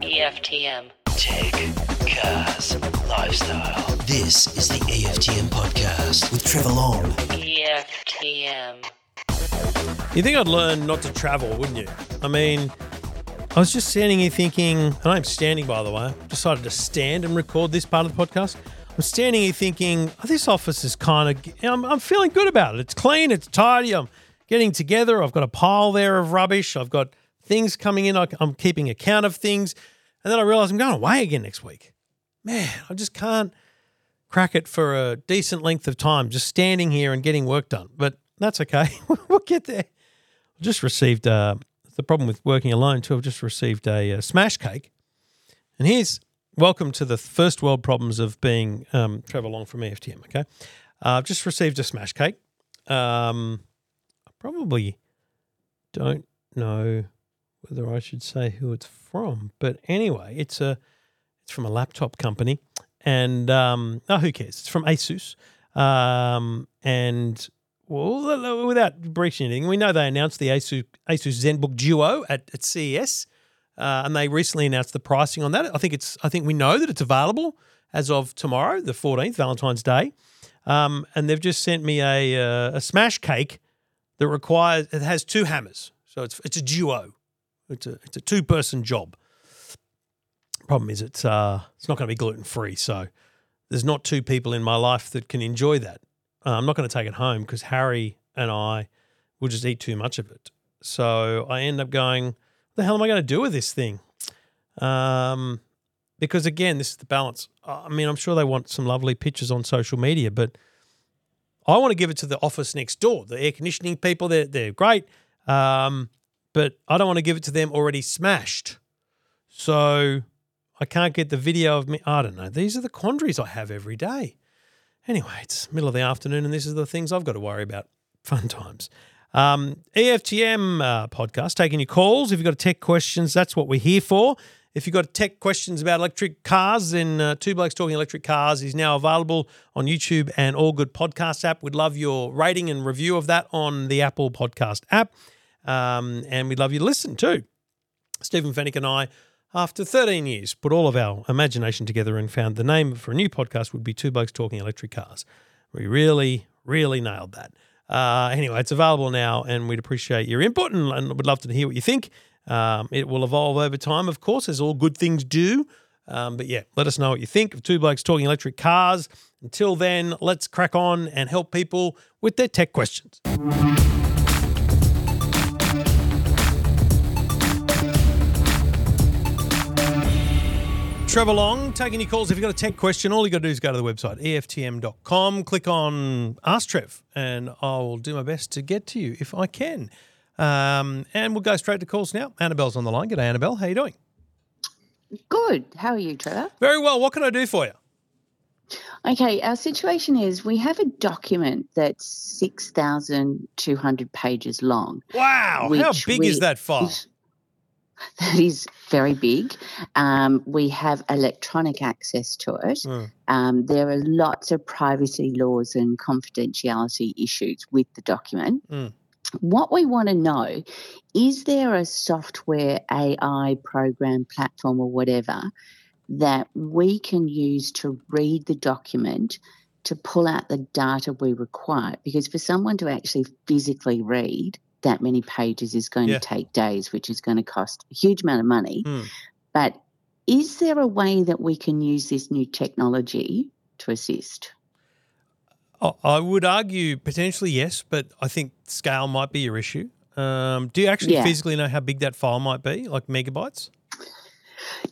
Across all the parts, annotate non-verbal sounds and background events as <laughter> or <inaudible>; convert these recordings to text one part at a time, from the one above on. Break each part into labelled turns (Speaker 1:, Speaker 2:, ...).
Speaker 1: EFTM.
Speaker 2: Tech, cars, lifestyle. This is the EFTM podcast with Trevor Long.
Speaker 1: EFTM.
Speaker 3: You think I'd learn not to travel, wouldn't you? I mean, I was just standing here thinking, and I'm standing by the way, decided to stand and record this part of the podcast. I'm standing here thinking, oh, this office is kind of, I'm, I'm feeling good about it. It's clean, it's tidy, I'm getting together. I've got a pile there of rubbish, I've got things coming in, I'm keeping account of things. And then I realize I'm going away again next week. Man, I just can't crack it for a decent length of time, just standing here and getting work done. But that's okay. <laughs> we'll get there. I just received uh, the problem with working alone too. I've just received a, uh smash cake, and here's welcome to the first world problems of being um, Trevor Long from EFTM. Okay, uh, I've just received a smash cake. Um, I probably don't know whether I should say who it's from, but anyway, it's a it's from a laptop company, and um, oh, who cares? It's from ASUS, um, and well, without breaching anything, we know they announced the Asus, Asus ZenBook Duo at, at CES, uh, and they recently announced the pricing on that. I think it's I think we know that it's available as of tomorrow, the fourteenth, Valentine's Day, um, and they've just sent me a uh, a smash cake that requires it has two hammers, so it's it's a duo, it's a it's a two person job. Problem is, it's uh it's not going to be gluten free, so there's not two people in my life that can enjoy that. Uh, I'm not going to take it home because Harry and I will just eat too much of it. So I end up going, what the hell am I going to do with this thing? Um, because again, this is the balance. I mean, I'm sure they want some lovely pictures on social media, but I want to give it to the office next door, the air conditioning people. They're they're great, um, but I don't want to give it to them already smashed. So I can't get the video of me. I don't know. These are the quandaries I have every day. Anyway, it's middle of the afternoon, and this is the things I've got to worry about. <laughs> Fun times. Um, EFTM uh, podcast, taking your calls. If you've got tech questions, that's what we're here for. If you've got tech questions about electric cars, then uh, Two Blokes Talking Electric Cars is now available on YouTube and All Good Podcast app. We'd love your rating and review of that on the Apple Podcast app. Um, and we'd love you to listen too. Stephen Fenech and I, after 13 years, put all of our imagination together and found the name for a new podcast would be Two Blokes Talking Electric Cars. We really, really nailed that. Uh, anyway, it's available now, and we'd appreciate your input and, and would love to hear what you think. Um, it will evolve over time, of course, as all good things do. Um, but yeah, let us know what you think of Two Blokes Talking Electric Cars. Until then, let's crack on and help people with their tech questions. Trevor Long, taking your calls. If you've got a tech question, all you got to do is go to the website, EFTM.com, click on Ask Trev, and I will do my best to get to you if I can. Um, and we'll go straight to calls now. Annabelle's on the line. G'day, Annabelle. How are you doing?
Speaker 4: Good. How are you, Trevor?
Speaker 3: Very well. What can I do for you?
Speaker 4: Okay, our situation is we have a document that's 6,200 pages long.
Speaker 3: Wow. How big
Speaker 4: we-
Speaker 3: is that file? <laughs>
Speaker 4: That is very big. Um, we have electronic access to it.
Speaker 3: Mm.
Speaker 4: Um, there are lots of privacy laws and confidentiality issues with the document.
Speaker 3: Mm.
Speaker 4: What we want to know is there a software, AI program, platform, or whatever that we can use to read the document to pull out the data we require? Because for someone to actually physically read that many pages is going
Speaker 3: Yeah.
Speaker 4: to take days, which is going to cost a huge amount of money.
Speaker 3: Mm.
Speaker 4: But is there a way that we can use this new technology to assist?
Speaker 3: I would argue potentially yes, but I think scale might be your issue. Um, do you actually
Speaker 4: Yeah.
Speaker 3: physically know how big that file might be, like megabytes?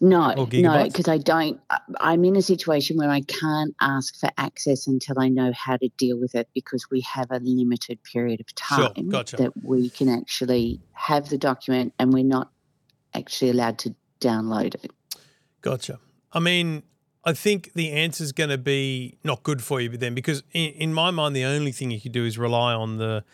Speaker 4: No, no, because I don't. I'm in a situation where I can't ask for access until I know how to deal with it because we have a limited period of
Speaker 3: Sure,
Speaker 4: time
Speaker 3: gotcha.
Speaker 4: that we can actually have the document and we're not actually allowed to download it.
Speaker 3: Gotcha. I mean, I think the answer is going to be not good for you, but then because in, in my mind, the only thing you could do is rely on the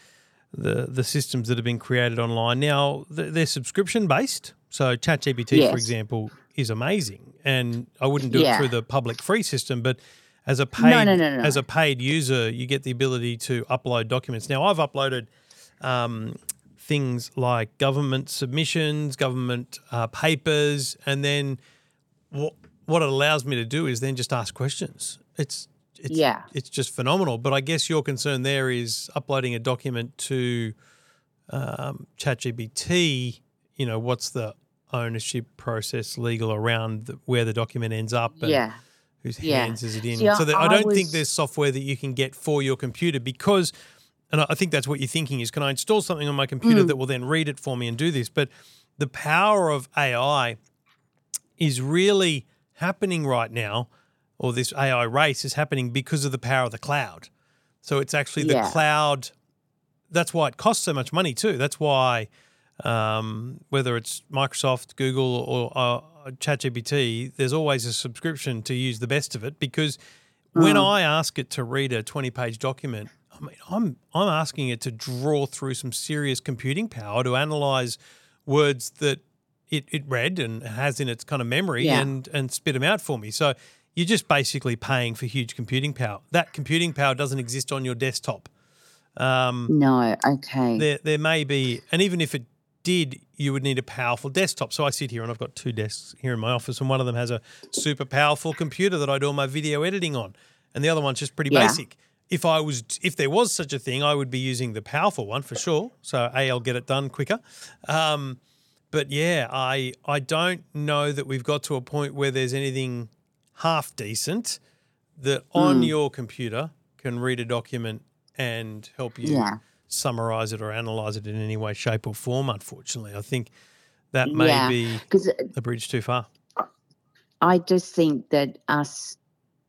Speaker 3: the the systems that have been created online. Now they're subscription based, so ChatGPT, for example, is amazing, and I wouldn't do it through the public free system, but as a paid
Speaker 4: no, no, no.
Speaker 3: as a paid user, you get the ability to upload documents. Now I've uploaded um, things like government submissions, government uh, papers, and then what what it allows me to do is then just ask questions. It's it's,
Speaker 4: Yeah.
Speaker 3: it's just phenomenal. But I guess your concern there is uploading a document to um, ChatGPT. You know, what's the ownership process legal around the, where the document ends up? And
Speaker 4: Yeah.
Speaker 3: whose
Speaker 4: Yeah.
Speaker 3: hands is it in? So that I
Speaker 4: I
Speaker 3: don't think there's software that you can get for your computer because, and I think that's what you're thinking is, can I install something on my
Speaker 4: Mm.
Speaker 3: computer that will then read it for me and do this? But the power of AI is really happening right now, or this AI race is happening because of the power of the cloud. So it's actually the
Speaker 4: Yeah.
Speaker 3: cloud. That's why it costs so much money too. That's why um, whether it's Microsoft, Google, or uh, ChatGPT, there's always a subscription to use the best of it because when I ask it to read a 20 page document, I mean, I'm I'm asking it to draw through some serious computing power to analyze words that it, it read and has in its kind of memory
Speaker 4: Yeah.
Speaker 3: and and spit them out for me. So you're just basically paying for huge computing power. That computing power doesn't exist on your desktop. Um,
Speaker 4: No. Okay.
Speaker 3: there there may be, and even if it did, you would need a powerful desktop. So I sit here and I've got two desks here in my office, and one of them has a super powerful computer that I do all my video editing on, and the other one's just pretty
Speaker 4: Yeah.
Speaker 3: basic. If I was, if there was such a thing, I would be using the powerful one for sure. So a, I'll get it done quicker. Um, but yeah, I I don't know that we've got to a point where there's anything half decent that on hmm. your computer can read a document and help you
Speaker 4: Yeah.
Speaker 3: summarize it or analyze it in any way, shape, or form. Unfortunately, I think that may
Speaker 4: Yeah.
Speaker 3: be a bridge too far.
Speaker 4: I just think that us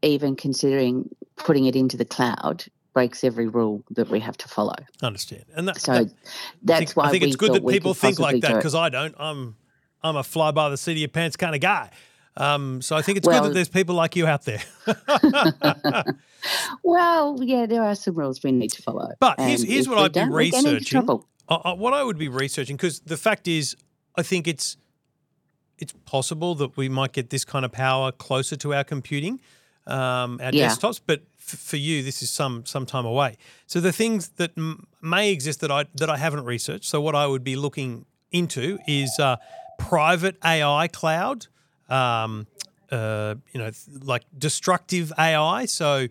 Speaker 4: even considering putting it into the cloud breaks every rule that we have to follow.
Speaker 3: I understand, and that,
Speaker 4: So
Speaker 3: that- I
Speaker 4: that's
Speaker 3: think,
Speaker 4: why
Speaker 3: I think it's good that people think like that because I don't. I'm I'm a fly by the seat of your pants kind of guy. Um, so I think it's good that there's people like you out there. <laughs>
Speaker 4: Well, yeah, there are some rules we need to follow.
Speaker 3: But here's- here's what I'd be
Speaker 4: don't, we get into
Speaker 3: researching.
Speaker 4: trouble.
Speaker 3: I, I, what I would be researching because the fact is, I think it's it's possible that we might get this kind of power closer to our computing, um, our
Speaker 4: Yeah.
Speaker 3: desktops. But f- for you, this is some some time away. So the things that m- may exist that I that I haven't researched. So what I would be looking into is uh, private AI cloud. Um, uh, you know, like destructive AI. So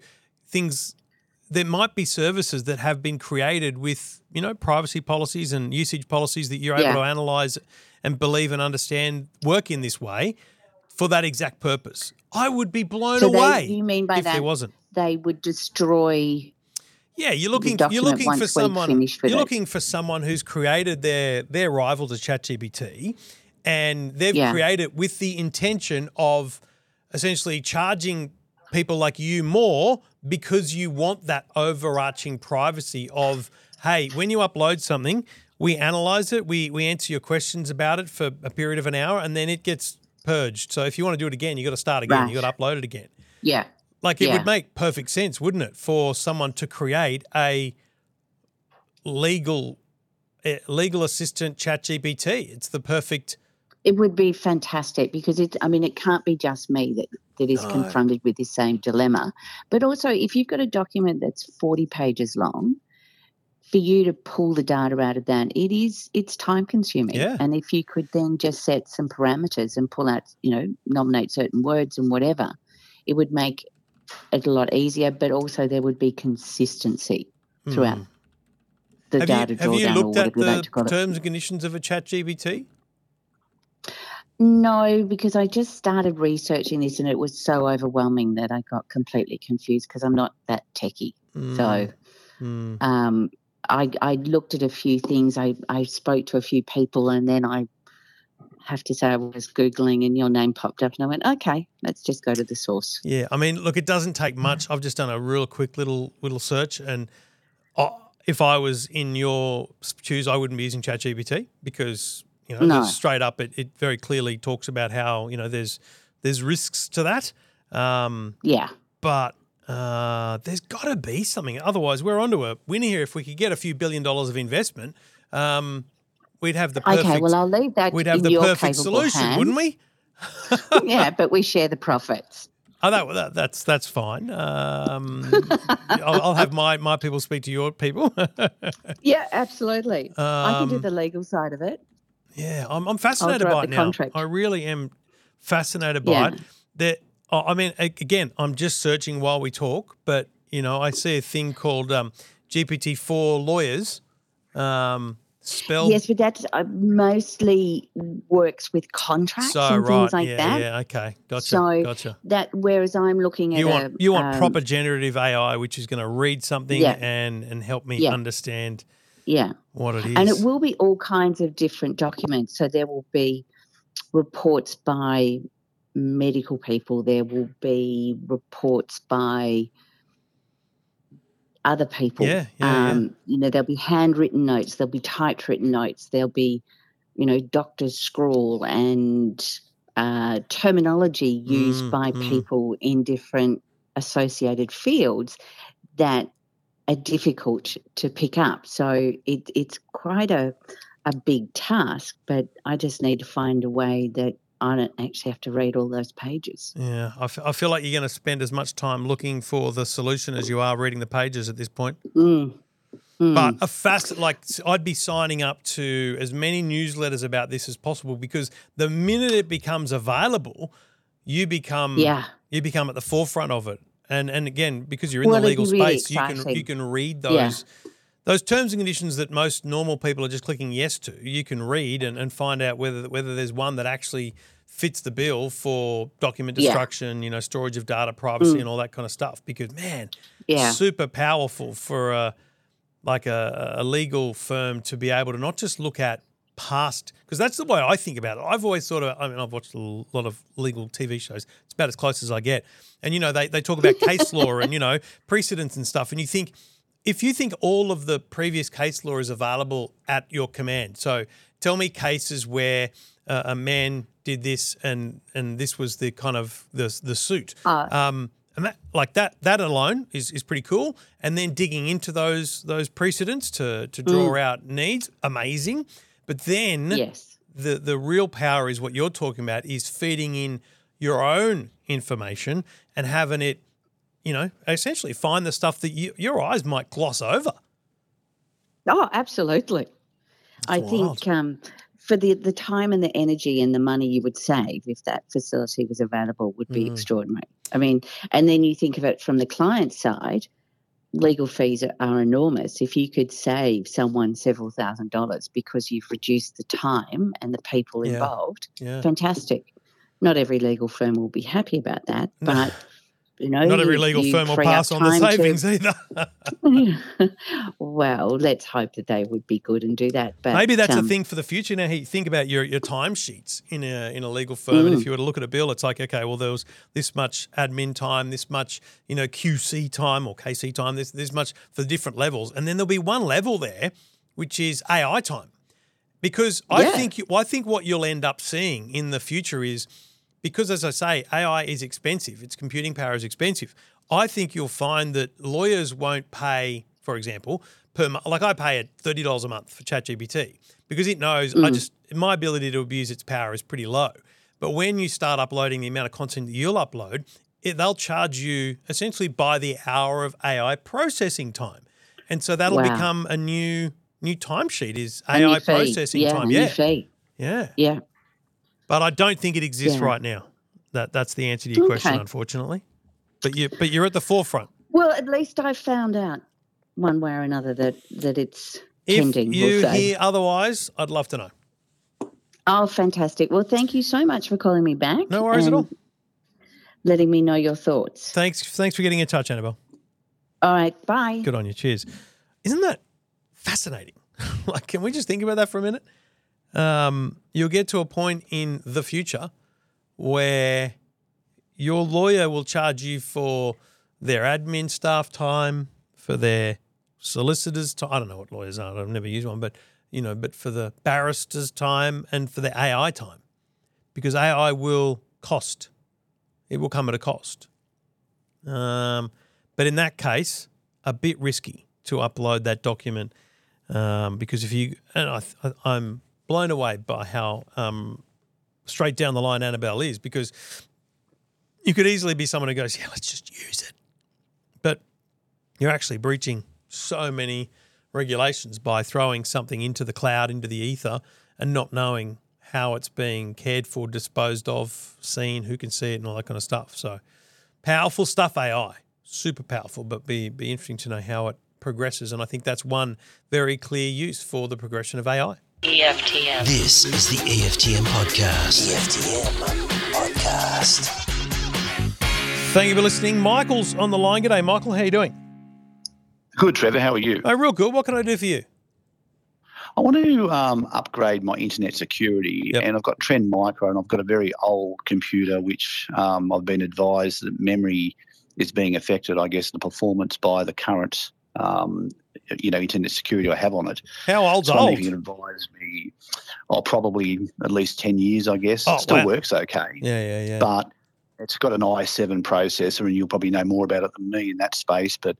Speaker 3: things there might be services that have been created with you know privacy policies and usage policies that you're able
Speaker 4: Yeah.
Speaker 3: to analyze and believe and understand work in this way for that exact purpose. I would be blown
Speaker 4: So
Speaker 3: away
Speaker 4: they, you mean by
Speaker 3: if
Speaker 4: that
Speaker 3: there wasn't.
Speaker 4: they would destroy?
Speaker 3: Yeah, you're looking. You're looking for someone. You're
Speaker 4: it.
Speaker 3: looking for someone who's created their their rival to ChatGPT, and they've
Speaker 4: Yeah.
Speaker 3: created with the intention of essentially charging people like you more because you want that overarching privacy of hey, when you upload something, we analyze it, we we answer your questions about it for a period of an hour, and then it gets purged. So if you want to do it again, you got to start again. You
Speaker 4: Right.
Speaker 3: got to upload it again.
Speaker 4: Yeah,
Speaker 3: Like it
Speaker 4: Yeah.
Speaker 3: would make perfect sense, wouldn't it, for someone to create a legal eh, legal assistant chat GPT? It's the perfect
Speaker 4: it would be fantastic because it. I mean, it can't be just me that that is
Speaker 3: No.
Speaker 4: confronted with this same dilemma. But also, if you've got a document that's forty pages long, for you to pull the data out of that, it is it's time consuming.
Speaker 3: Yeah.
Speaker 4: And if you could then just set some parameters and pull out, you know, nominate certain words and whatever, it would make it a lot easier. But also, there would be consistency throughout
Speaker 3: Hmm.
Speaker 4: the
Speaker 3: Have
Speaker 4: data
Speaker 3: you, have you
Speaker 4: drawdown or
Speaker 3: looked at the
Speaker 4: call it.
Speaker 3: terms and conditions of a chat GPT?
Speaker 4: No, because I just started researching this and it was so overwhelming that I got completely confused because I'm not that techie. So
Speaker 3: Hmm.
Speaker 4: um, I, I looked at a few things. I, I spoke to a few people and then I have to say I was Googling and your name popped up and I went, okay, let's just go to the source.
Speaker 3: Yeah, I mean, look, it doesn't take much. I've just done a real quick little little search, and uh, if I was in your shoes, I wouldn't be using ChatGPT because you know,
Speaker 4: No.
Speaker 3: straight up, it, it very clearly talks about how you know there's there's risks to that, um,
Speaker 4: Yeah.
Speaker 3: but uh, there's got to be something. Otherwise, we're onto a winner here. If we could get a few billion dollars of investment, um, we'd have the perfect.
Speaker 4: okay, well, I'll leave that
Speaker 3: we'd have
Speaker 4: in
Speaker 3: the
Speaker 4: your
Speaker 3: perfect
Speaker 4: capable
Speaker 3: solution, wouldn't we? <laughs>
Speaker 4: yeah, but we share the profits.
Speaker 3: Oh, that, that that's that's fine. Um, <laughs> I'll, I'll have my my people speak to your people. <laughs>
Speaker 4: Yeah, absolutely. I can do
Speaker 3: Um,
Speaker 4: the legal side of it.
Speaker 3: Yeah, I'm, I'm fascinated by it now.
Speaker 4: contract.
Speaker 3: I really am fascinated by
Speaker 4: Yeah.
Speaker 3: it. That oh, I mean, again, I'm just searching while we talk, but you know, I see a thing called um, GPT-4 lawyers. Um, spelled
Speaker 4: Yes, but that uh, mostly works with contracts
Speaker 3: so
Speaker 4: and
Speaker 3: right,
Speaker 4: things like
Speaker 3: yeah,
Speaker 4: that.
Speaker 3: yeah, okay, gotcha,
Speaker 4: So
Speaker 3: gotcha.
Speaker 4: that whereas I'm looking at
Speaker 3: You
Speaker 4: a,
Speaker 3: want you want
Speaker 4: um,
Speaker 3: proper generative AI, which is going to read something
Speaker 4: Yeah.
Speaker 3: and and help me
Speaker 4: Yeah.
Speaker 3: understand
Speaker 4: yeah,
Speaker 3: what it is.
Speaker 4: and it will be all kinds of different documents. So there will be reports by medical people. There will be reports by other people.
Speaker 3: Yeah, yeah, yeah.
Speaker 4: um, You know, there'll be handwritten notes. There'll be typewritten notes. There'll be, you know, doctor's scrawl and uh, terminology used
Speaker 3: Mm,
Speaker 4: by
Speaker 3: mm.
Speaker 4: people in different associated fields that are difficult to pick up. So it, it's quite a a big task, but I just need to find a way that I don't actually have to read all those pages.
Speaker 3: Yeah, I, f- I feel like you're going to spend as much time looking for the solution as you are reading the pages at this point.
Speaker 4: Mm. Mm.
Speaker 3: But a fast, like I'd be signing up to as many newsletters about this as possible because the minute it becomes available, you become
Speaker 4: yeah,
Speaker 3: you become at the forefront of it. And and again, because you're in
Speaker 4: Well,
Speaker 3: the legal space, you can you can read those
Speaker 4: Yeah.
Speaker 3: those terms and conditions that most normal people are just clicking yes to. You can read and, and find out whether whether there's one that actually fits the bill for document
Speaker 4: Yeah.
Speaker 3: destruction, you know, storage of data, privacy,
Speaker 4: Mm.
Speaker 3: and all that kind of stuff. Because man,
Speaker 4: yeah,
Speaker 3: super powerful for a like a, a legal firm to be able to not just look at past because that's the way I think about it. I've always thought of I mean I've watched a lot of legal TV shows. It's about as close as I get. And you know they they talk about <laughs> case law and you know precedents and stuff and you think if you think all of the previous case law is available at your command. So tell me cases where uh, a man did this and and this was the kind of the the suit.
Speaker 4: Uh,
Speaker 3: Um, and that like that that alone is is pretty cool. And then digging into those those precedents to to draw out needs, amazing. But then
Speaker 4: yes,
Speaker 3: the the real power is what you're talking about is feeding in your own information and having it, you know, essentially find the stuff that you, your eyes might gloss over.
Speaker 4: oh, absolutely. I
Speaker 3: wild.
Speaker 4: think um, for the the time and the energy and the money you would save if that facility was available would be
Speaker 3: Mm.
Speaker 4: extraordinary. I mean, and then you think of it from the client side. Legal fees are, are enormous. If you could save someone several thousand dollars because you've reduced the time and the people
Speaker 3: Yeah.
Speaker 4: involved,
Speaker 3: Yeah.
Speaker 4: fantastic. Not every legal firm will be happy about that, but you know,
Speaker 3: Not every legal firm will pass on the
Speaker 4: time to-
Speaker 3: savings either. <laughs>
Speaker 4: well, let's hope that they would be good and do that. But
Speaker 3: Maybe that's
Speaker 4: um,
Speaker 3: a thing for the future. Now, you think about your your timesheets in a in a legal firm, and
Speaker 4: Mm.
Speaker 3: if you were to look at a bill, it's like, okay, well, there was this much admin time, this much you know QC time or KC time, this this much for the different levels, and then there'll be one level there, which is AI time, because I think you, well, I think what you'll end up seeing in the future is because, as I say, AI is expensive. Its computing power is expensive. I think you'll find that lawyers won't pay, for example, per month. Like I pay it thirty dollars a month for ChatGPT because it knows I mm-hmm. just my ability to abuse its power is pretty low. But when you start uploading the amount of content that you'll upload, it, they'll charge you essentially by the hour of AI processing time, and so that'll
Speaker 4: Wow.
Speaker 3: become a new new timesheet is AI processing
Speaker 4: yeah,
Speaker 3: time. Yeah,
Speaker 4: fee.
Speaker 3: yeah.
Speaker 4: Yeah.
Speaker 3: But I don't think it exists
Speaker 4: Yeah.
Speaker 3: right now. That that's the answer to your question, unfortunately. But you but you're at the forefront.
Speaker 4: Well, at least I found out one way or another that that it's
Speaker 3: If
Speaker 4: pending.
Speaker 3: you
Speaker 4: we'll
Speaker 3: hear otherwise, I'd love to know.
Speaker 4: oh, fantastic! Well, thank you so much for calling me back.
Speaker 3: No worries at all.
Speaker 4: Letting me know your thoughts.
Speaker 3: Thanks thanks for getting in touch, Annabelle.
Speaker 4: All right, bye.
Speaker 3: Good on you. Cheers. Isn't that fascinating? <laughs> like, can we just think about that for a minute? Um, you'll get to a point in the future where your lawyer will charge you for their admin staff time, for their solicitors time. I don't know what lawyers are. I've never used one, but you know, but for the barristers' time and for the AI time, because AI will cost. It will come at a cost. Um, but in that case, a bit risky to upload that document um, because if you and I, I'm blown away by how um, straight down the line Annabelle is because you could easily be someone who goes, yeah, let's just use it. But you're actually breaching so many regulations by throwing something into the cloud, into the ether, and not knowing how it's being cared for, disposed of, seen, who can see it, and all that kind of stuff. So powerful stuff, AI, super powerful, but be be interesting to know how it progresses. And I think that's one very clear use for the progression of AI.
Speaker 1: EFTM.
Speaker 2: This is the EFTM podcast. EFTM podcast.
Speaker 3: Thank you for listening. Michael's on the line. G'day, Michael. How you doing?
Speaker 5: Good, Trevor. How are you?
Speaker 3: Oh, real good. What can I do for you?
Speaker 5: I want to um, upgrade my internet security,
Speaker 3: Yep.
Speaker 5: and I've got Trend Micro, and I've got a very old computer, which um, I've been advised that memory is being affected. I guess the performance by the current, um, you know, internet security I have on it.
Speaker 3: How old's
Speaker 5: So
Speaker 3: old?
Speaker 5: if you advise me. Oh, probably at least ten years, I guess.
Speaker 3: Oh,
Speaker 5: it still
Speaker 3: wow.
Speaker 5: works okay,
Speaker 3: Yeah, yeah, yeah.
Speaker 5: but it's got an i7 processor, and you'll probably know more about it than me in that space. But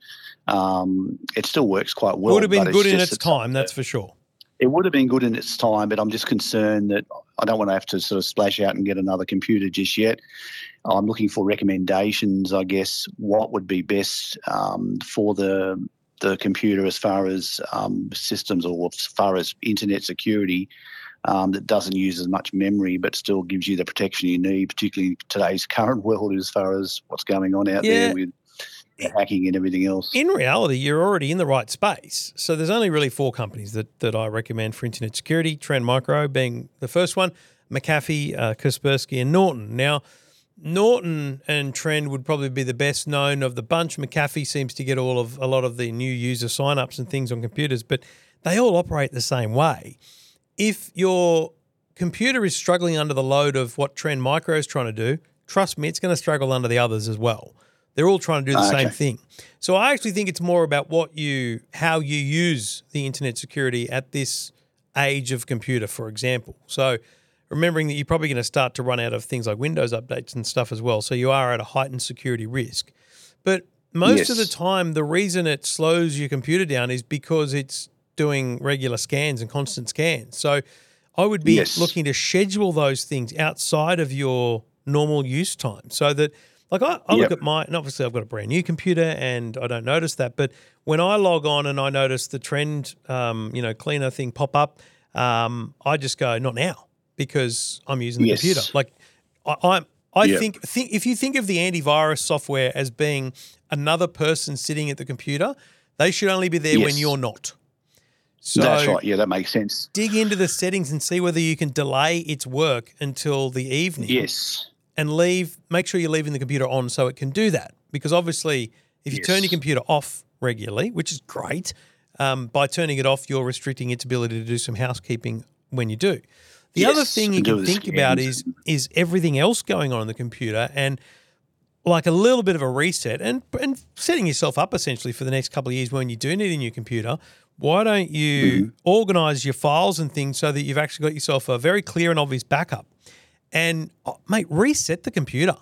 Speaker 5: um, it still works quite well.
Speaker 3: Would have been good in its time, that's for sure.
Speaker 5: it would have been good in its time, but I'm just concerned that I don't want to have to sort of splash out and get another computer just yet. I'm looking for recommendations, I guess, what would be best um, for the the computer as far as um, systems or as far as internet security um, that doesn't use as much memory but still gives you the protection you need, particularly in today's current world as far as what's going on out
Speaker 3: Yeah.
Speaker 5: there with hacking and everything else.
Speaker 3: In reality, you're already in the right space. So there's only really four companies that, that I recommend for internet security, Trend Micro being the first one, McAfee, uh, Kaspersky, and Norton. Now, Norton and Trend would probably be the best known of the bunch. McAfee seems to get all of a lot of the new user signups and things on computers, but they all operate the same way. If your computer is struggling under the load of what Trend Micro is trying to do, trust me, it's going to struggle under the others as well. They're all trying to do the ah,
Speaker 5: Okay.
Speaker 3: same thing. So I actually think it's more about what you, how you use the internet security at this age of computer, for example. So remembering that you're probably going to start to run out of things like Windows updates and stuff as well. So you are at a heightened security risk. But most of the time, the reason it slows your computer down is because it's doing regular scans and constant scans. So I would be
Speaker 5: Yes.
Speaker 3: looking to schedule those things outside of your normal use time so that like I, I look
Speaker 5: Yep.
Speaker 3: at my and obviously I've got a brand new computer and I don't notice that, but when I log on and I notice the trend um, you know, cleaner thing pop up, um, I just go, not now, because I'm using the
Speaker 5: Yes.
Speaker 3: computer. Like I, I'm I
Speaker 5: Yep.
Speaker 3: think think if you think of the antivirus software as being another person sitting at the computer, they should only be there when you're not. So
Speaker 5: That's right. Yeah, that makes sense.
Speaker 3: dig into the settings and see whether you can delay its work until the evening
Speaker 5: Yes.
Speaker 3: and leave make sure you're leaving the computer on so it can do that because obviously if you turn your computer off regularly which is great um, by turning it off you're restricting its ability to do some housekeeping when you do the other thing you can think about is is everything else going on in the computer and like a little bit of a reset and and setting yourself up essentially for the next couple of years when you do need a new computer. Why don't you
Speaker 5: Mm-hmm.
Speaker 3: organize your files and things so that you've actually got yourself a very clear and obvious backup? And uh, mate reset the computer.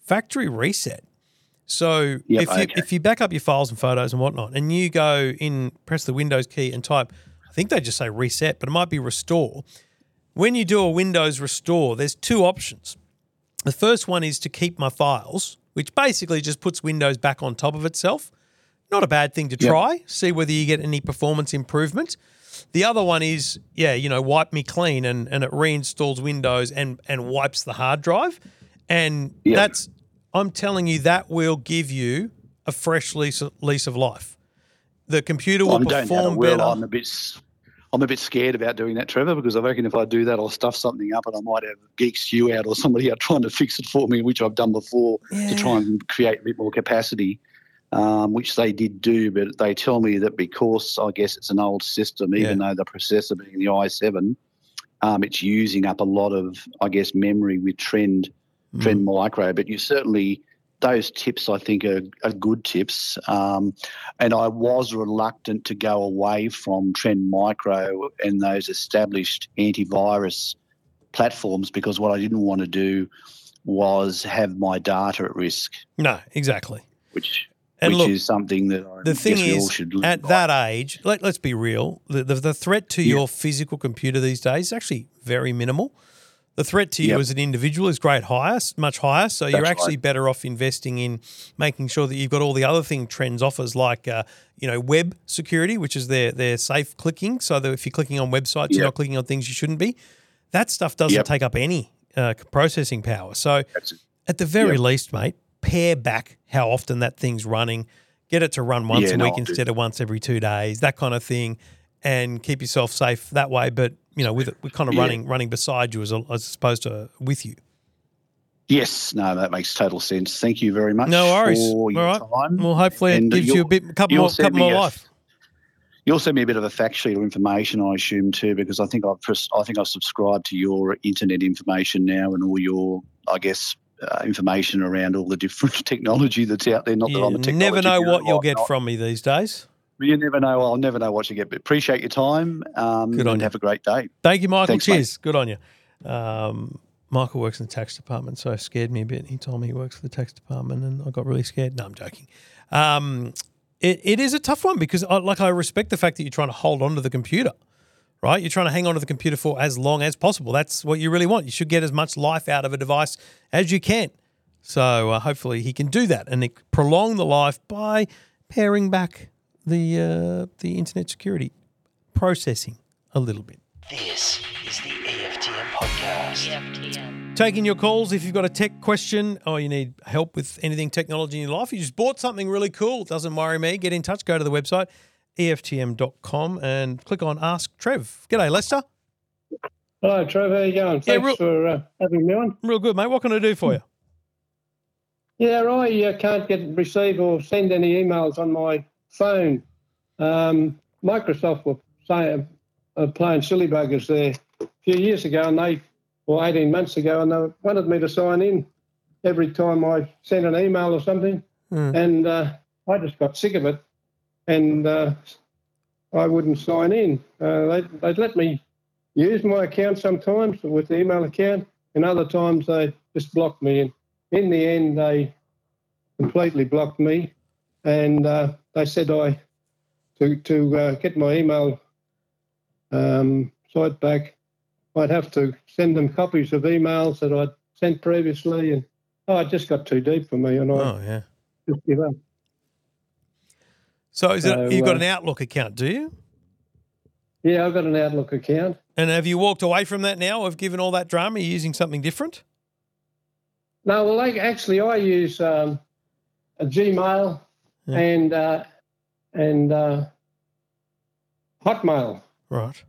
Speaker 3: Factory reset. So
Speaker 5: Yep,
Speaker 3: if you
Speaker 5: okay.
Speaker 3: if you back up your files and photos and whatnot and you go in press the windows key and type i think they just say reset but it might be restore when you do a windows restore there's two options the first one is to keep my files, which basically just puts Windows back on top of itself. Not a bad thing to
Speaker 5: Yep.
Speaker 3: try, see whether you get any performance improvement. The other one is, yeah, you know, wipe me clean and, and it reinstalls Windows and, and wipes the hard drive. And
Speaker 5: Yep.
Speaker 3: that's, I'm telling you, that will give you a fresh lease, lease of life. The computer will
Speaker 5: I don't doubt it
Speaker 3: perform
Speaker 5: will.
Speaker 3: better.
Speaker 5: I'm a bit, I'm a bit scared about doing that, Trevor, because I reckon if I do that, I'll stuff something up, and I might have Geeks2U out or somebody out <laughs> trying to fix it for me, which I've done before
Speaker 3: Yeah.
Speaker 5: to try and create a bit more capacity. Um, which they did do, but they tell me that because I guess it's an old system, even though the processor being the i7, um, it's using up a lot of, I guess, memory with Trend
Speaker 3: Mm.
Speaker 5: Trend Micro. But you certainly those tips I think are, are good tips. Um, and I was reluctant to go away from Trend Micro and those established antivirus platforms because what I didn't want to do was have my data at risk,
Speaker 3: no, exactly.
Speaker 5: which
Speaker 3: And
Speaker 5: which
Speaker 3: look,
Speaker 5: is something that I
Speaker 3: the thing
Speaker 5: guess we all
Speaker 3: is, at
Speaker 5: by.
Speaker 3: that age, let, let's be real, the, the, the threat to
Speaker 5: Yeah.
Speaker 3: your physical computer these days is actually very minimal. The threat to you
Speaker 5: Yep.
Speaker 3: as an individual is great higher, much higher. So you're actually
Speaker 5: right.
Speaker 3: better off investing in making sure that you've got all the other thing trends offers like uh, you know web security, which is their their safe clicking. So that if you're clicking on websites, you're not clicking on things you shouldn't be. That stuff doesn't
Speaker 5: Yep.
Speaker 3: take up any uh, processing power. So at the very
Speaker 5: Yep.
Speaker 3: least, mate, pare back how often that thing's running. Get it to run once
Speaker 5: Yeah,
Speaker 3: a
Speaker 5: no,
Speaker 3: week instead of once every two days, that kind of thing, and keep yourself safe that way. But you know, with it, we're kind of
Speaker 5: Yeah.
Speaker 3: running running beside you as, as opposed to with you.
Speaker 5: Yes, no, that makes total sense. Thank you very much.
Speaker 3: No worries.
Speaker 5: For your
Speaker 3: All right.
Speaker 5: time.
Speaker 3: Well, hopefully, it
Speaker 5: And, uh,
Speaker 3: gives you a bit, couple more, couple more
Speaker 5: a-
Speaker 3: life.
Speaker 5: You'll send me a bit of a fact sheet or information, I assume too, because I think I've pres- I think I've subscribed to your internet information now and all your, I guess, uh, information around all the different <laughs> technology that's out there. Not that I'm a technology
Speaker 3: never know what you'll get
Speaker 5: not.
Speaker 3: from me these days.
Speaker 5: You never know. I'll never know what you get. But appreciate your time. Um,
Speaker 3: Good on
Speaker 5: and
Speaker 3: you.
Speaker 5: Have a great day.
Speaker 3: Thank you, Michael.
Speaker 5: Thanks, mate.
Speaker 3: Cheers. Good on you. Um, Michael works in the tax department, so it scared me a bit. He told me he works for the tax department, and I got really scared. No, I'm joking. Um, it, it is a tough one because, I, like, I respect the fact that you're trying to hold on to the computer, right? You're trying to hang on to the computer for as long as possible. That's what you really want. You should get as much life out of a device as you can. So uh, hopefully he can do that and prolong the life by paring back the uh, the internet security processing a little bit.
Speaker 2: This is the EFTM podcast.
Speaker 1: EFTM.
Speaker 3: Taking your calls if you've got a tech question or you need help with anything technology in your life. You just bought something really cool. Doesn't worry me. Get in touch. Go to the website, EFTM.com, and click on Ask Trev. G'day, Lester.
Speaker 6: Hello, Trev. How you going?
Speaker 3: Yeah,
Speaker 6: Thanks
Speaker 3: real-
Speaker 6: for uh, having me on.
Speaker 3: Real good, mate. What can I do for you?
Speaker 6: Yeah, I uh, can't get receive or send any emails on my phone. Um, Microsoft were saying, uh, playing silly buggers there a few years ago, and they, or 18 months ago, and they wanted me to sign in every time I sent an email or something.
Speaker 3: Hmm.
Speaker 6: And uh, I just got sick of it, and uh, I wouldn't sign in. Uh, they'd, they'd let me use my account sometimes with the email account, and other times they just blocked me. And in the end, they completely blocked me, and uh, they said I to to uh, get my email um, site back, I'd have to send them copies of emails that I'd sent previously, and oh, it just got too deep for me, and I
Speaker 3: Oh, yeah.
Speaker 6: just give up.
Speaker 3: So is it,
Speaker 6: So,
Speaker 3: you've got
Speaker 6: uh,
Speaker 3: an Outlook account, do you?
Speaker 6: Yeah, I've got an Outlook account.
Speaker 3: And have you walked away from that now? Of given all that drama, Are you're using something different?
Speaker 6: No, well, like, actually, I use um, a Gmail
Speaker 3: Yeah.
Speaker 6: and uh, and uh, Hotmail
Speaker 3: Right.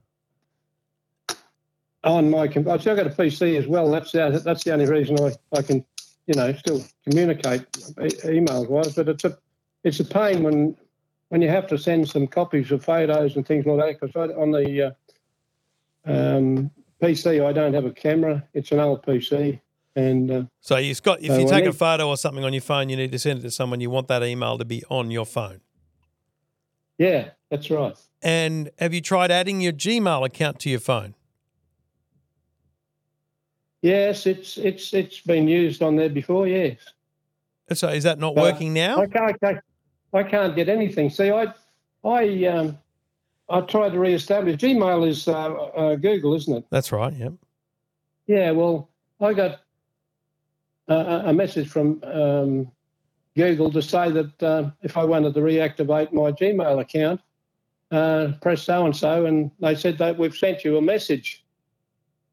Speaker 6: on my. com- I've still got a PC as well. That's the that's the only reason I, I can, you know, still communicate e- emails wise. But it's a it's a pain when when you have to send some copies of photos and things like that. Because on the uh, um, PC, I don't have a camera. It's an old PC, and uh,
Speaker 3: So you've got if
Speaker 6: So
Speaker 3: you take a photo or something on your phone, you need to send it to someone. You want that email to be on your phone.
Speaker 6: yeah, that's right.
Speaker 3: And have you tried adding your Gmail account to your phone?
Speaker 6: Yes, it's it's it's been used on there before. Yes,
Speaker 3: So is that not
Speaker 6: Uh,
Speaker 3: working now?
Speaker 6: I can't I, can't get anything. See, I I um I tried to re-establish Gmail is uh, uh, Google, isn't it?
Speaker 3: That's right. Yep.
Speaker 6: Yeah. Well, I got a, message from um, Google to say that uh, if I wanted to reactivate my Gmail account, uh, press so and so, and they said that we've sent you a message.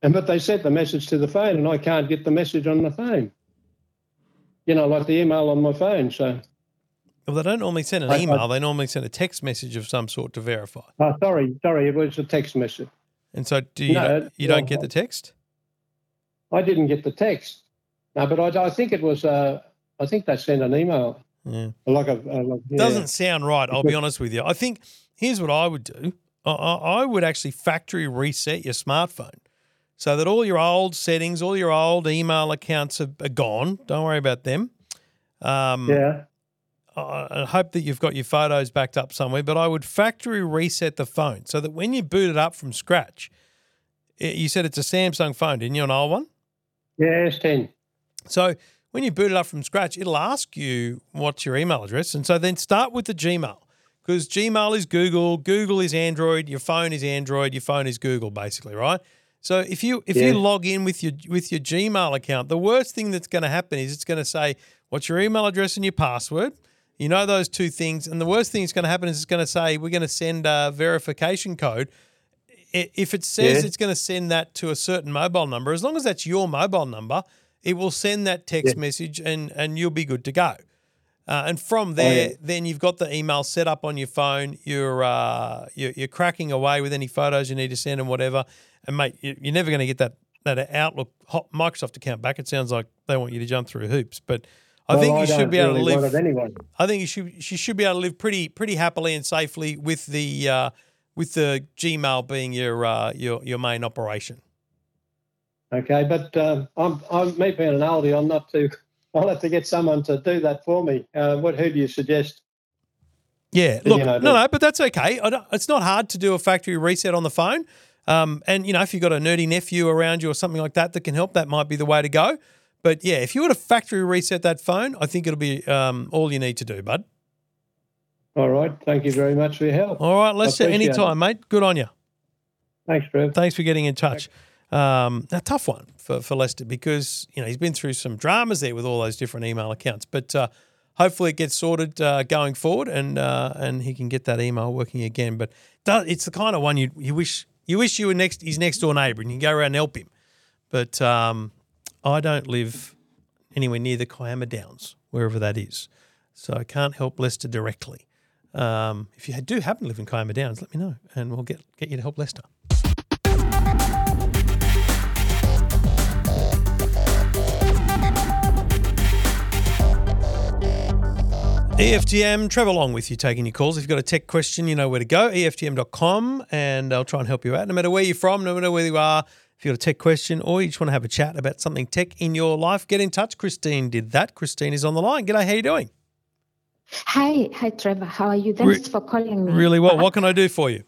Speaker 6: And but they sent the message to the phone, and I can't get the message on the phone. You know, like the email on my phone. So,
Speaker 3: Well, they don't normally send an
Speaker 6: I- I-
Speaker 3: email. they normally send a text message of some sort to verify.
Speaker 6: oh, sorry, sorry, it was a text message.
Speaker 3: And so, do you
Speaker 6: No,
Speaker 3: don't, you don't get the text?
Speaker 6: I didn't get the text. No, but I, I think it was. Uh, I think they sent an email,
Speaker 3: Yeah.
Speaker 6: like a. a like, yeah.
Speaker 3: Doesn't sound right. I'll be honest with you. I think here's what I would do. I, I I would actually factory reset your smartphone so that all your old settings, all your old email accounts are, are gone. Don't worry about them. Um,
Speaker 6: Yeah.
Speaker 3: I I hope that you've got your photos backed up somewhere, but I would factory reset the phone so that when you boot it up from scratch, it, you said it's a Samsung phone, didn't you? An old one.
Speaker 6: Yeah, it's ten.
Speaker 3: So when you boot it up from scratch, it'll ask you what's your email address. And so then start with the Gmail because Gmail is Google, Google is Android, your phone is Android, your phone is Google, basically, right? So if you if
Speaker 6: Yeah.
Speaker 3: you log in with your with your Gmail account, the worst thing that's going to happen is it's going to say what's your email address and your password. You know those two things, and the worst thing that's going to happen is it's going to say we're going to send a verification code. If it says
Speaker 6: Yeah.
Speaker 3: it's going to send that to a certain mobile number, as long as that's your mobile number, it will send that text message, and and you'll be good to go. Uh, and from there,
Speaker 6: yeah.
Speaker 3: then you've got the email set up on your phone. You're, uh, you're you're cracking away with any photos you need to send and whatever. And mate, you- you're never going to get that that Outlook hot Microsoft account back. It sounds like they want you to jump through hoops, but I
Speaker 6: Well,
Speaker 3: think you
Speaker 6: I
Speaker 3: should
Speaker 6: don't
Speaker 3: be able
Speaker 6: really
Speaker 3: to live. I think you should she should be able to live pretty pretty happily and safely with the uh, with the Gmail being your uh, your your main operation.
Speaker 6: Okay, but um, I'm, I'm me being an oldie, I'm not too. <laughs> I'll have to get someone to do that for me. Uh, what? Who do you suggest?
Speaker 3: Yeah,
Speaker 6: You
Speaker 3: look,
Speaker 6: know,
Speaker 3: no, no, but that's okay. I don't, it's not hard to do a factory reset on the phone. Um, and you know, if you've got a nerdy nephew around you or something like that that can help, that might be the way to go. But yeah, if you were to factory reset that phone, I think it'll be um, all you need to do, bud.
Speaker 6: All right. Thank you very much for your help.
Speaker 3: All right, let's
Speaker 6: appreciate it.
Speaker 3: anytime, mate. Good on you.
Speaker 6: Thanks, Trev.
Speaker 3: Thanks for getting in touch. Um, a tough one for, for Lester because you know he's been through some dramas there with all those different email accounts, but uh, hopefully it gets sorted uh, going forward and uh, and he can get that email working again. But it's the kind of one you you wish you wish you were next his next door neighbour and you can go around and help him. But um, I don't live anywhere near the Kiama Downs, wherever that is, so I can't help Lester directly. Um, if you do happen to live in Kiama Downs, let me know and we'll get get you to help Lester. EFTM, Trevor Long with you taking your calls. If you've got a tech question, you know where to go, EFTM.com, and I'll try and help you out. No matter where you're from, no matter where you are, if you've got a tech question or you just want to have a chat about something tech in your life, get in touch. Christine did that. Christine is on the line. G'day, how you doing?
Speaker 7: Hi, hi, Trevor. How are you?
Speaker 3: Re-
Speaker 7: Thanks for calling me.
Speaker 3: Really well. What can I do for you?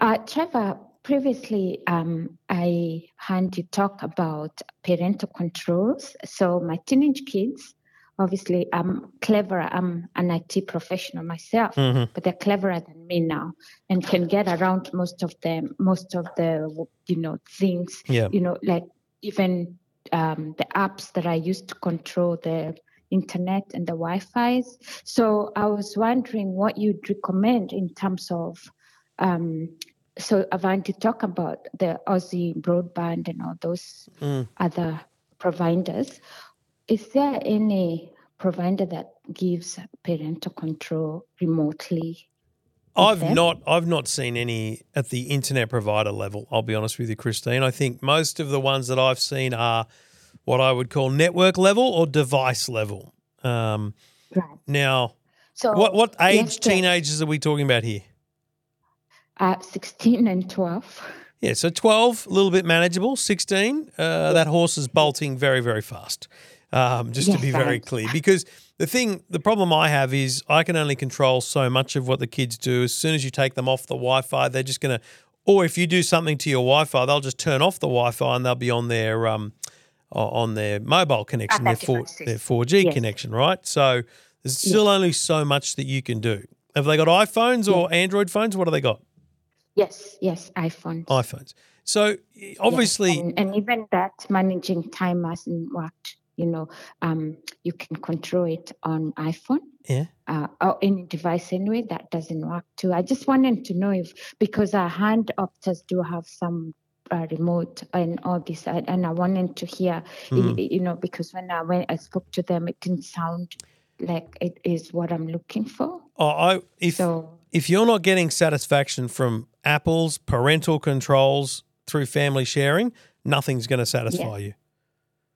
Speaker 7: Uh, Trevor, previously um, I had you talk about parental controls. So my teenage kids, obviously, I'm clever. I'm an IT professional myself,
Speaker 3: Mhm.
Speaker 7: but they're cleverer than me now and can get around most of them, most of the, you know, things.
Speaker 3: Yeah.
Speaker 7: You know, like even um, the apps that I use to control the internet and the Wi-Fi's. So I was wondering what you'd recommend in terms of um, so I want to talk about the Aussie broadband and all those
Speaker 3: Mm.
Speaker 7: other providers. Is there any provider that gives parental control remotely?
Speaker 3: I've
Speaker 7: them?
Speaker 3: not I've not seen any at the internet provider level, I'll be honest with you, Christine. I think most of the ones that I've seen are what I would call network level or device level. Um,
Speaker 7: Right.
Speaker 3: now,
Speaker 7: So
Speaker 3: what what age teenagers are we talking about here?
Speaker 7: Uh, 16 and 12.
Speaker 3: Yeah, so 12, a little bit manageable. 16, uh, that horse is bolting very, very fast. Um, just to
Speaker 7: Yes,
Speaker 3: be very
Speaker 7: right.
Speaker 3: clear, because the thing, the problem I have is I can only control so much of what the kids do. As soon as you take them off the Wi Fi, they're just going to, or if you do something to your Wi Fi, they'll just turn off the Wi Fi and they'll be on their, um, on their mobile connection, their, four their four G
Speaker 7: Yes.
Speaker 3: connection, right? So there's still only so much that you can do. Have they got iPhones or Android phones? What do they got?
Speaker 7: Yes, yes, iPhones.
Speaker 3: iPhones. So obviously,
Speaker 7: and, and even that managing time hasn't worked. You know, um, you can control it on iPhone.
Speaker 3: Yeah.
Speaker 7: Uh, or any device anyway, that doesn't work too. I just wanted to know if because our hand Optus do have some uh, remote and all this, and, and I wanted to hear, y- you know, because when I when I spoke to them, it didn't sound like it is what I'm looking for.
Speaker 3: Oh, I if
Speaker 7: So
Speaker 3: if you're not getting satisfaction from Apple's parental controls through family sharing, nothing's going to satisfy you.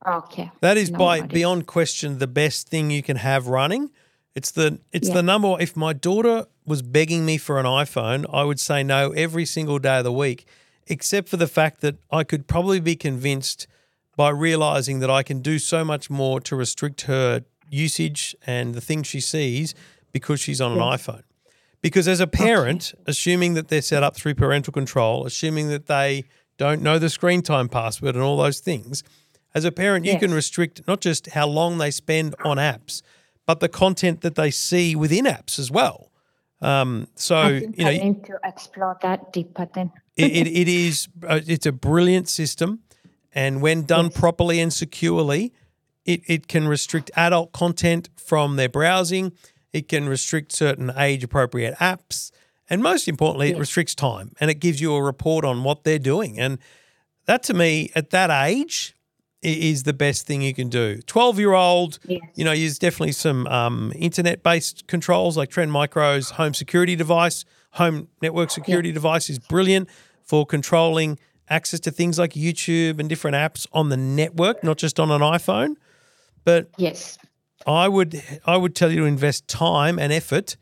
Speaker 7: Okay,
Speaker 3: That is
Speaker 7: No
Speaker 3: by
Speaker 7: worries.
Speaker 3: beyond question the best thing you can have running. It's the it's
Speaker 7: Yeah.
Speaker 3: the number. one- If my daughter was begging me for an iPhone, I would say no every single day of the week, except for the fact that I could probably be convinced by realizing that I can do so much more to restrict her usage and the things she sees because she's on an iPhone. Because as a parent, assuming that they're set up through parental control, assuming that they don't know the screen time password and all those things, as a parent, you can restrict not just how long they spend on apps, but the content that they see within apps as well. Um, so
Speaker 7: I think
Speaker 3: you know,
Speaker 7: I need to explore that deeper then. <laughs>
Speaker 3: it, it, it is uh, it's a brilliant system and when done properly and securely it, it can restrict adult content from their browsing. It can restrict certain age appropriate apps. And most importantly it restricts time and it gives you a report on what they're doing. And that to me at that age is the best thing you can do 12 year old
Speaker 7: Yes.
Speaker 3: you know there's definitely some um, internet based controls like trend micro's home security device home network security device is brilliant for controlling access to things like youtube and different apps on the network not just on an iphone but
Speaker 7: Yes.
Speaker 3: I would I would tell you to invest time and effort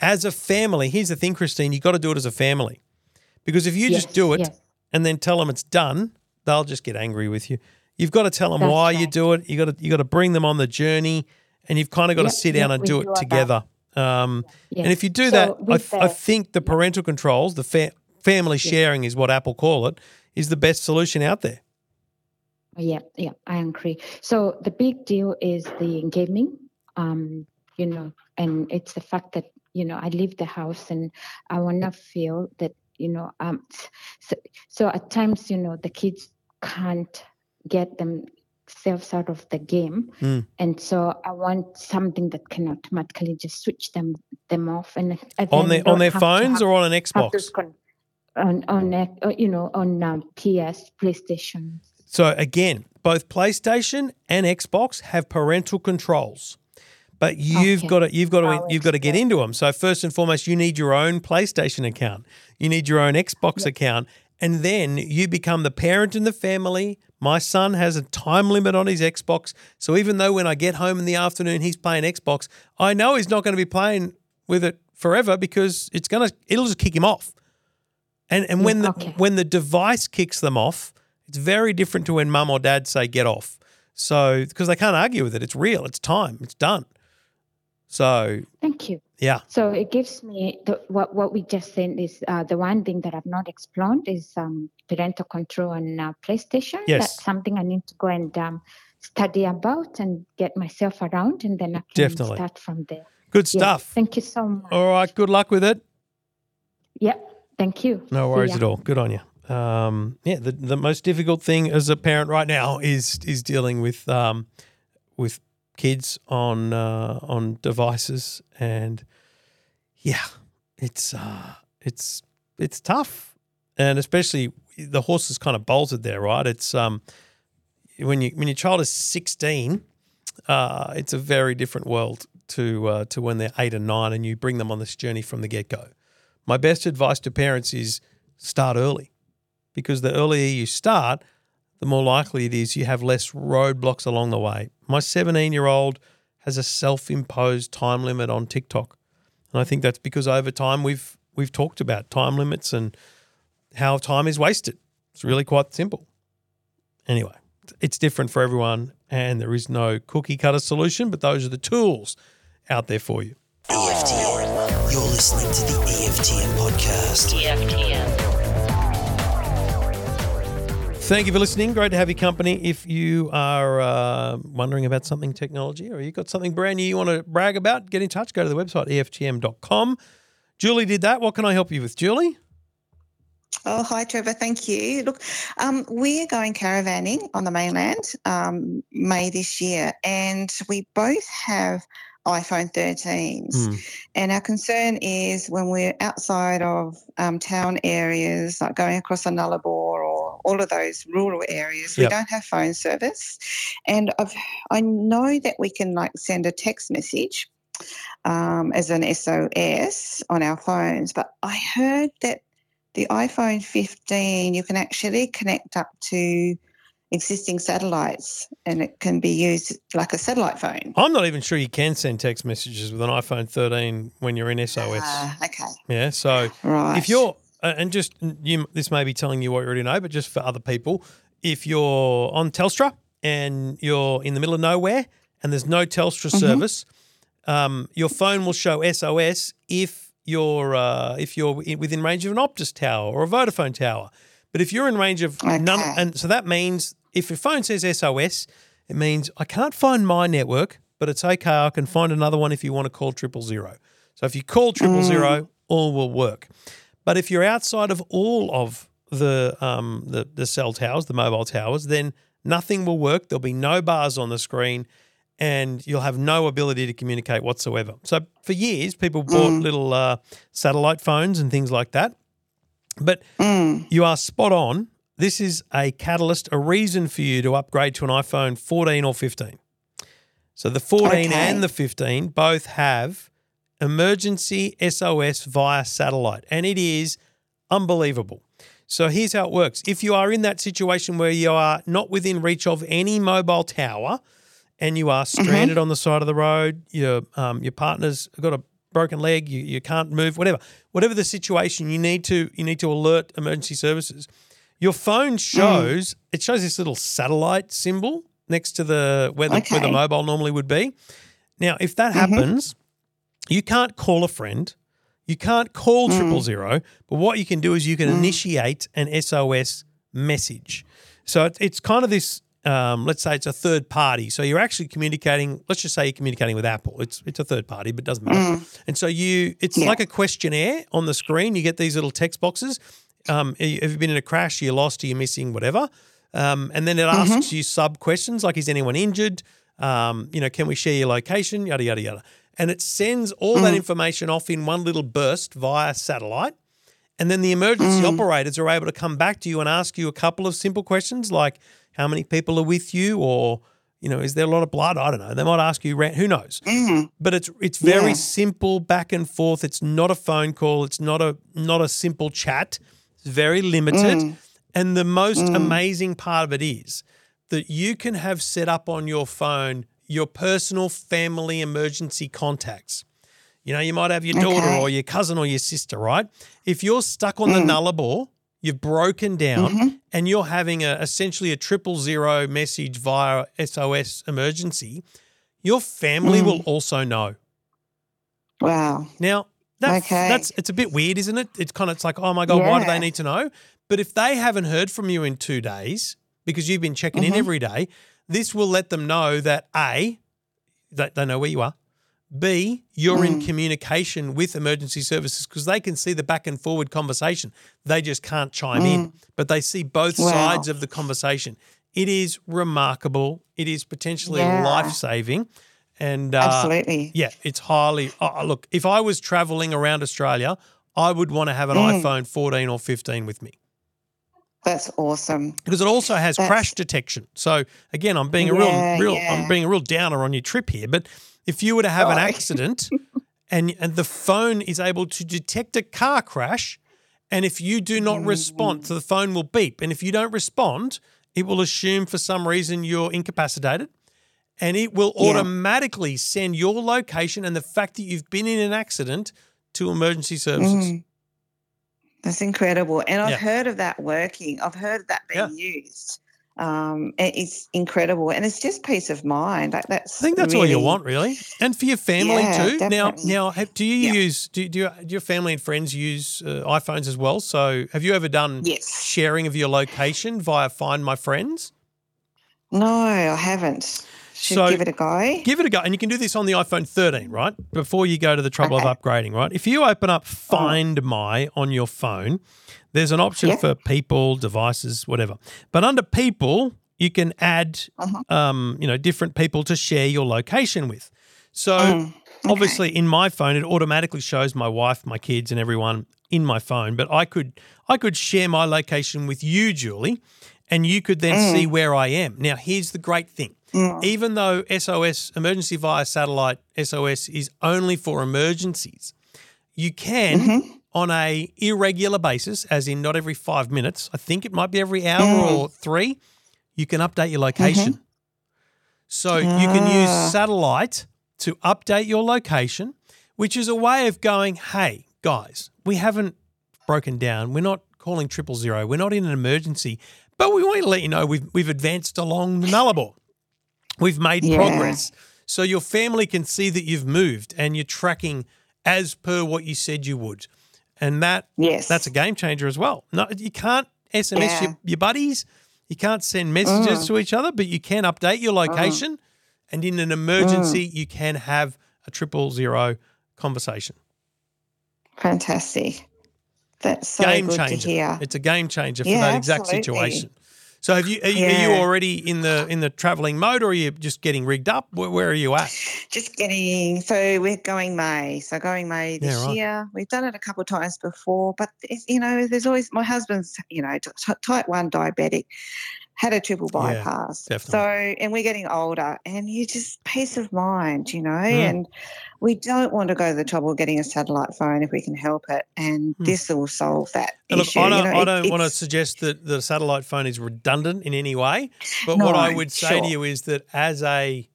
Speaker 3: as a family. Here's the thing, Christine, you've got to do it as a family. Because if you just do it
Speaker 7: yes.
Speaker 3: and then tell them it's done, they'll just get angry with you. You've got to tell them
Speaker 7: That's
Speaker 3: why you do it. You got to you got to bring them on the journey and you've kind of got to sit down
Speaker 7: yep,
Speaker 3: and do it together. Um,
Speaker 7: Yes.
Speaker 3: And if you do
Speaker 7: So
Speaker 3: that, I,
Speaker 7: with
Speaker 3: I think the parental controls, the fa- family sharing is what Apple call it, is the best solution out there.
Speaker 7: Yeah, yeah, I agree. So the big deal is the gaming, um, you know, and it's the fact that you know I leave the house and I want to feel that you know um so, so at times you know the kids can't get themselves out of the game
Speaker 3: Mm.
Speaker 7: and so I want something that can automatically just switch them them off and,
Speaker 3: On their on their phones
Speaker 7: have-
Speaker 3: or on an Xbox?
Speaker 7: con- on on you know on um, PS PlayStation
Speaker 3: So again, both PlayStation and Xbox have parental controls. But you've
Speaker 7: Okay.
Speaker 3: got to you've got to
Speaker 7: I'll
Speaker 3: you've got to get into them. So first and foremost, you need your own PlayStation account. You need your own Xbox account, and then you become the parent in the family. My son has a time limit on his Xbox, so even though when I get home in the afternoon he's playing Xbox, I know he's not going to be playing with it forever because it's gonna it'll just kick him off. And and when the
Speaker 7: okay.
Speaker 3: when the device kicks them off, it's very different to when mum or dad say get off. So because they can't argue with it, it's real, it's time, it's done. So
Speaker 7: Thank you.
Speaker 3: yeah,
Speaker 7: So it gives me the, what what we just said is uh, the one thing that I've not explored is um, parental control on uh, PlayStation.
Speaker 3: Yes.
Speaker 7: That's something I need to go and um, study about and get myself around, and then I can
Speaker 3: Definitely.
Speaker 7: start from there.
Speaker 3: good
Speaker 7: Yeah.
Speaker 3: stuff.
Speaker 7: Thank you so much.
Speaker 3: All right, good luck with it.
Speaker 7: Yeah. Thank you.
Speaker 3: No worries at all. Good on you. Um, yeah, the, the most difficult thing as a parent right now is is dealing with um, with kids on uh, on devices, and yeah, it's uh, it's it's tough, and especially the horse is kind of bolted there, right? It's um, when you when your child is sixteen, uh, it's a very different world to uh, to when they're eight and nine, and you bring them on this journey from the get go. My best advice to parents is start early, because the earlier you start, the more likely it is you have less roadblocks along the way. My 17 year old has a self imposed time limit on TikTok. And I think that's because over time we've we've talked about time limits and how time is wasted. It's really quite simple. Anyway, it's different for everyone and there is no cookie cutter solution, but those are the tools out there for you.
Speaker 2: EFTM. You're listening to the EFTM podcast.
Speaker 3: Thank you for listening. Great to have your company. If you are uh, wondering about something technology or you've got something brand new you want to brag about, get in touch. Go to the website, E EFTM.com. Julie did that. What can I help you with, Julie?
Speaker 8: Oh, hi, Trevor. Thank you. Look, um, we are going caravanning on the mainland um, May this year, and we both have iPhone 13s.
Speaker 3: Hmm.
Speaker 8: And our concern is when we're outside of um, town areas, like going across a Nullarbor or all of those rural areas,
Speaker 3: Yep.
Speaker 8: we don't have phone service. And I've, I know that we can like send a text message um, as an SOS on our phones, but I heard that the iPhone 15, you can actually connect up to existing satellites and it can be used like a satellite phone.
Speaker 3: I'm not even sure you can send text messages with an iPhone 13 when you're in SOS.
Speaker 8: Ah, okay.
Speaker 3: yeah. So
Speaker 8: Right.
Speaker 3: if you're, uh, and just you, this may be telling you what you already know, but just for other people, if you're on Telstra and you're in the middle of nowhere and there's no Telstra service, um, your phone will show SOS if you're uh, if you're within range of an Optus tower or a Vodafone tower. But if you're in range of none, and so that means if your phone says SOS, it means I can't find my network, but it's okay. I can find another one if you want to call triple zero. So if you call triple zero, all will work. But if you're outside of all of the um, the the cell towers, the mobile towers, then nothing will work. There'll be no bars on the screen, and you'll have no ability to communicate whatsoever. So for years, people bought little uh, satellite phones and things like that. But you are spot on. This is a catalyst, a reason for you to upgrade to an iPhone 14 or 15. So the 14
Speaker 8: Okay.
Speaker 3: and the 15 both have emergency SOS via satellite, and it is unbelievable. So here's how it works. If you are in that situation where you are not within reach of any mobile tower and you are mm-hmm. stranded on the side of the road, your um, your partner's got a broken leg, you, you can't move, whatever. Whatever the situation, you need to you need to alert emergency services. Your phone mm. shows it shows this little satellite symbol next to the where the, where the mobile normally would be. Now, if that mm-hmm. happens, you can't call a friend, you can't call triple zero, but what you can do is you can initiate an SOS message. So it's, it's kind of this. Um, let's say it's a third party. So you're actually communicating. Let's just say you're communicating with Apple. It's it's a third party, but it doesn't matter. And so you, it's
Speaker 8: Yeah.
Speaker 3: like a questionnaire on the screen. You get these little text boxes. Um, have you been in a crash? You're lost. Are you missing? Whatever. Um, and then it asks you sub questions like, is anyone injured? Um, you know, can we share your location? Yada yada yada. And it sends all that mm. information off in one little burst via satellite. And then the emergency mm. operators are able to come back to you and ask you a couple of simple questions like how many people are with you? or you know is there a lot of blood? I don't know. They might ask you who knows? Mm-hmm. But it's it's very
Speaker 8: Yeah.
Speaker 3: simple back and forth. It's not a phone call. It's not a not a simple chat. It's very limited. Mm. And the most amazing part of it is that you can have set up on your phone your personal family emergency contacts you know, you might have your daughter
Speaker 8: Okay.
Speaker 3: or your cousin or your sister, right? If you're stuck on the mm. nullarbor, you've broken down mm-hmm. and you're having a, essentially a triple zero message via SOS emergency, your family mm. will also know.
Speaker 8: Wow.
Speaker 3: Now, that's,
Speaker 8: Okay.
Speaker 3: that's it's a bit weird, isn't it? It's kind of it's like, oh my god, why do they need to know? But if they haven't heard from you in two days because you've been checking in mm-hmm. every day, this will let them know that a that they know where you are. B, you're in communication with emergency services because they can see the back and forward conversation. They just can't chime in, but they see both
Speaker 8: Wow.
Speaker 3: sides of the conversation. It is remarkable. It is potentially
Speaker 8: Yeah.
Speaker 3: life saving. And uh,
Speaker 8: Absolutely.
Speaker 3: yeah, it's highly. Oh, look, if I was traveling around Australia, I would want to have an
Speaker 8: Mm.
Speaker 3: iPhone 14 or 15 with me
Speaker 8: That's awesome.
Speaker 3: because it also has
Speaker 8: That's-
Speaker 3: crash detection. So again, I'm being a
Speaker 8: Yeah,
Speaker 3: real, real,
Speaker 8: yeah.
Speaker 3: I'm being a real downer on your trip here. But if you were to have an accident, <laughs> and and the phone is able to detect a car crash, and if you do not
Speaker 8: Mm.
Speaker 3: respond, so the phone will beep, and if you don't respond, it will assume for some reason you're incapacitated. And it will
Speaker 8: Yeah.
Speaker 3: automatically send your location and the fact that you've been in an accident to emergency services.
Speaker 8: Mm. That's incredible. And I've
Speaker 3: Yeah.
Speaker 8: heard of that working. I've heard of that being used. Um, it's incredible. And it's just peace of mind. Like that's
Speaker 3: I think that's all you want, really, and for your family
Speaker 8: Yeah,
Speaker 3: too. Now,
Speaker 8: definitely.
Speaker 3: now, have, do you
Speaker 8: Yeah.
Speaker 3: use do, do, your, do your family and friends use uh, iPhones as well? So, have you ever done
Speaker 8: Yes.
Speaker 3: sharing of your location via Find My Friends?
Speaker 8: No, I haven't. Should
Speaker 3: So-
Speaker 8: give it a go.
Speaker 3: Give it a go, and you can do this on the iPhone 13, right? Before you go to the trouble
Speaker 8: Okay.
Speaker 3: of upgrading, right? If you open up Find My on your phone, there's an option
Speaker 8: Yeah.
Speaker 3: for people, devices, whatever. But under people, you can add,
Speaker 8: Uh-huh.
Speaker 3: um, you know, different people to share your location with. So
Speaker 8: Mm,
Speaker 3: obviously, in my phone, it automatically shows my wife, my kids, and everyone in my phone. But I could, I could share my location with you, Julie, and you could then
Speaker 8: Mm.
Speaker 3: see where I am. Now, here's the great thing even though SOS, emergency via satellite SOS, is only for emergencies, you can
Speaker 8: Mm-hmm.
Speaker 3: on a irregular basis, as in not every five minutes. I think it might be every hour
Speaker 8: Mm.
Speaker 3: or three. You can update your location. So you can
Speaker 8: Ah.
Speaker 3: use satellite to update your location, which is a way of going, hey, guys, we haven't broken down. We're not calling triple zero. We're not in an emergency, but we want to let you know we've, we've advanced along the Nullarbor. We've made
Speaker 8: Yeah.
Speaker 3: progress. So your family can see that you've moved and you're tracking as per what you said you would. And that
Speaker 8: Yes.
Speaker 3: that's a game changer as well. No, you can't SMS
Speaker 8: Yeah.
Speaker 3: your, your buddies. You can't send messages
Speaker 8: Mm.
Speaker 3: to each other, but you can update your location. And in an emergency, you can have a triple zero conversation.
Speaker 8: Fantastic. That's so
Speaker 3: game
Speaker 8: good
Speaker 3: changer.
Speaker 8: to hear.
Speaker 3: It's a game changer for
Speaker 8: Yeah,
Speaker 3: that exact
Speaker 8: absolutely.
Speaker 3: situation. So have you are, you are you already in the in the traveling mode or are you just getting rigged up? Where, where are you at?
Speaker 8: Just getting so we're going May. So going May this
Speaker 3: Yeah, right.
Speaker 8: year. We've done it a couple of times before, but it's, you know, there's always my husband's you know t- type one diabetic, had a triple bypass.
Speaker 3: definitely.
Speaker 8: so and we're getting older, and you just peace of mind, you know,
Speaker 3: Mm.
Speaker 8: and we don't want to go to the trouble of getting a satellite phone if we can help it, and
Speaker 3: Mm.
Speaker 8: this will solve that
Speaker 3: And look,
Speaker 8: issue.
Speaker 3: I don't,
Speaker 8: you know,
Speaker 3: I don't want to suggest that the satellite phone is redundant in any way, but what I would say to you is that as a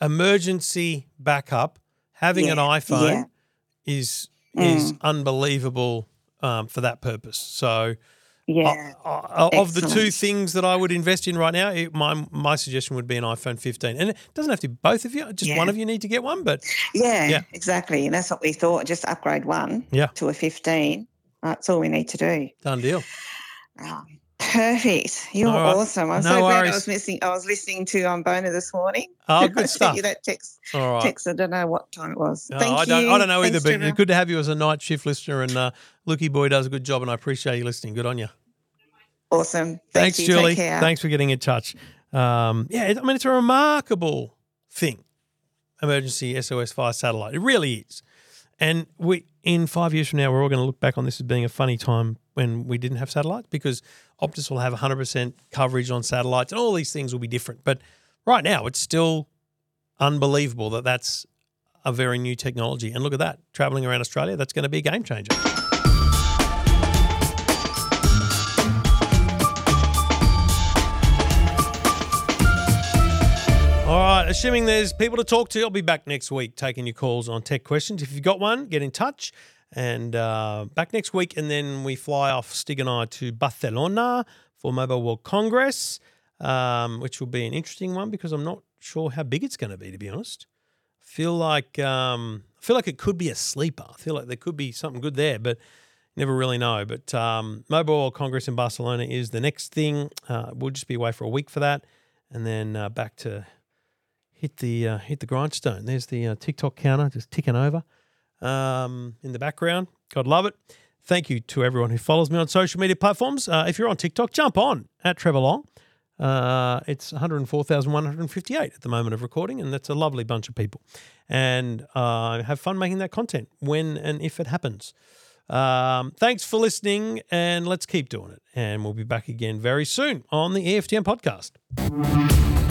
Speaker 3: emergency backup, having an iPhone
Speaker 8: yeah.
Speaker 3: is is
Speaker 8: Mm.
Speaker 3: unbelievable um, for that purpose. So,
Speaker 8: Yeah.
Speaker 3: uh, uh, of the two things that I would invest in right now, it, my my suggestion would be an iPhone 15, and it doesn't have to be both of you. Just
Speaker 8: Yeah.
Speaker 3: one of you need to get one, but
Speaker 8: Yeah,
Speaker 3: Yeah.
Speaker 8: exactly. And that's what we thought. Just upgrade one
Speaker 3: Yeah.
Speaker 8: to a 15. That's all we need to do.
Speaker 3: done deal.
Speaker 8: Oh, perfect. You're
Speaker 3: right.
Speaker 8: awesome. I'm
Speaker 3: No
Speaker 8: so glad
Speaker 3: worries.
Speaker 8: I was missing. I was listening to um, Bona this morning.
Speaker 3: Oh, <laughs>
Speaker 8: I
Speaker 3: good
Speaker 8: sent
Speaker 3: stuff.
Speaker 8: you that text.
Speaker 3: All right.
Speaker 8: Text. I don't know what time it was.
Speaker 3: No,
Speaker 8: Thank
Speaker 3: I don't.
Speaker 8: you.
Speaker 3: I don't know either, but
Speaker 8: Trevor.
Speaker 3: good to have you as a night shift listener. And uh, Lukey Boy does a good job, and I appreciate you listening. Good on you.
Speaker 8: Awesome. Thank
Speaker 3: Thanks,
Speaker 8: you.
Speaker 3: Julie. Thanks for getting in touch. Um, yeah, I mean, it's a remarkable thing. Emergency SOS via satellite. It really is. And we, in five years from now, we're all going to look back on this as being a funny time when we didn't have satellites because Optus will have 100% coverage on satellites and all these things will be different. But right now, it's still unbelievable that that's a very new technology. And look at that, traveling around Australia, that's going to be a game changer. Assuming there's people to talk to, I'll be back next week taking your calls on tech questions. If you've got one, get in touch. And uh, back next week, and then we fly off, Stig and I, to Barcelona for Mobile World Congress, um, which will be an interesting one because I'm not sure how big it's going to be, to be honest. feel like um, I feel like it could be a sleeper. I feel like there could be something good there, but never really know. But um, Mobile World Congress in Barcelona is the next thing. Uh, we'll just be away for a week for that, and then uh, back to hit the uh, hit the grindstone. There's the uh, TikTok counter just ticking over um, in the background. God love it. Thank you to everyone who follows me on social media platforms. Uh, if you're on TikTok, jump on at Trevor Long. Uh, it's 104,158 at the moment of recording, and that's a lovely bunch of people. And uh, have fun making that content when and if it happens. Um, thanks for listening, and let's keep doing it. And we'll be back again very soon on the EFTM podcast.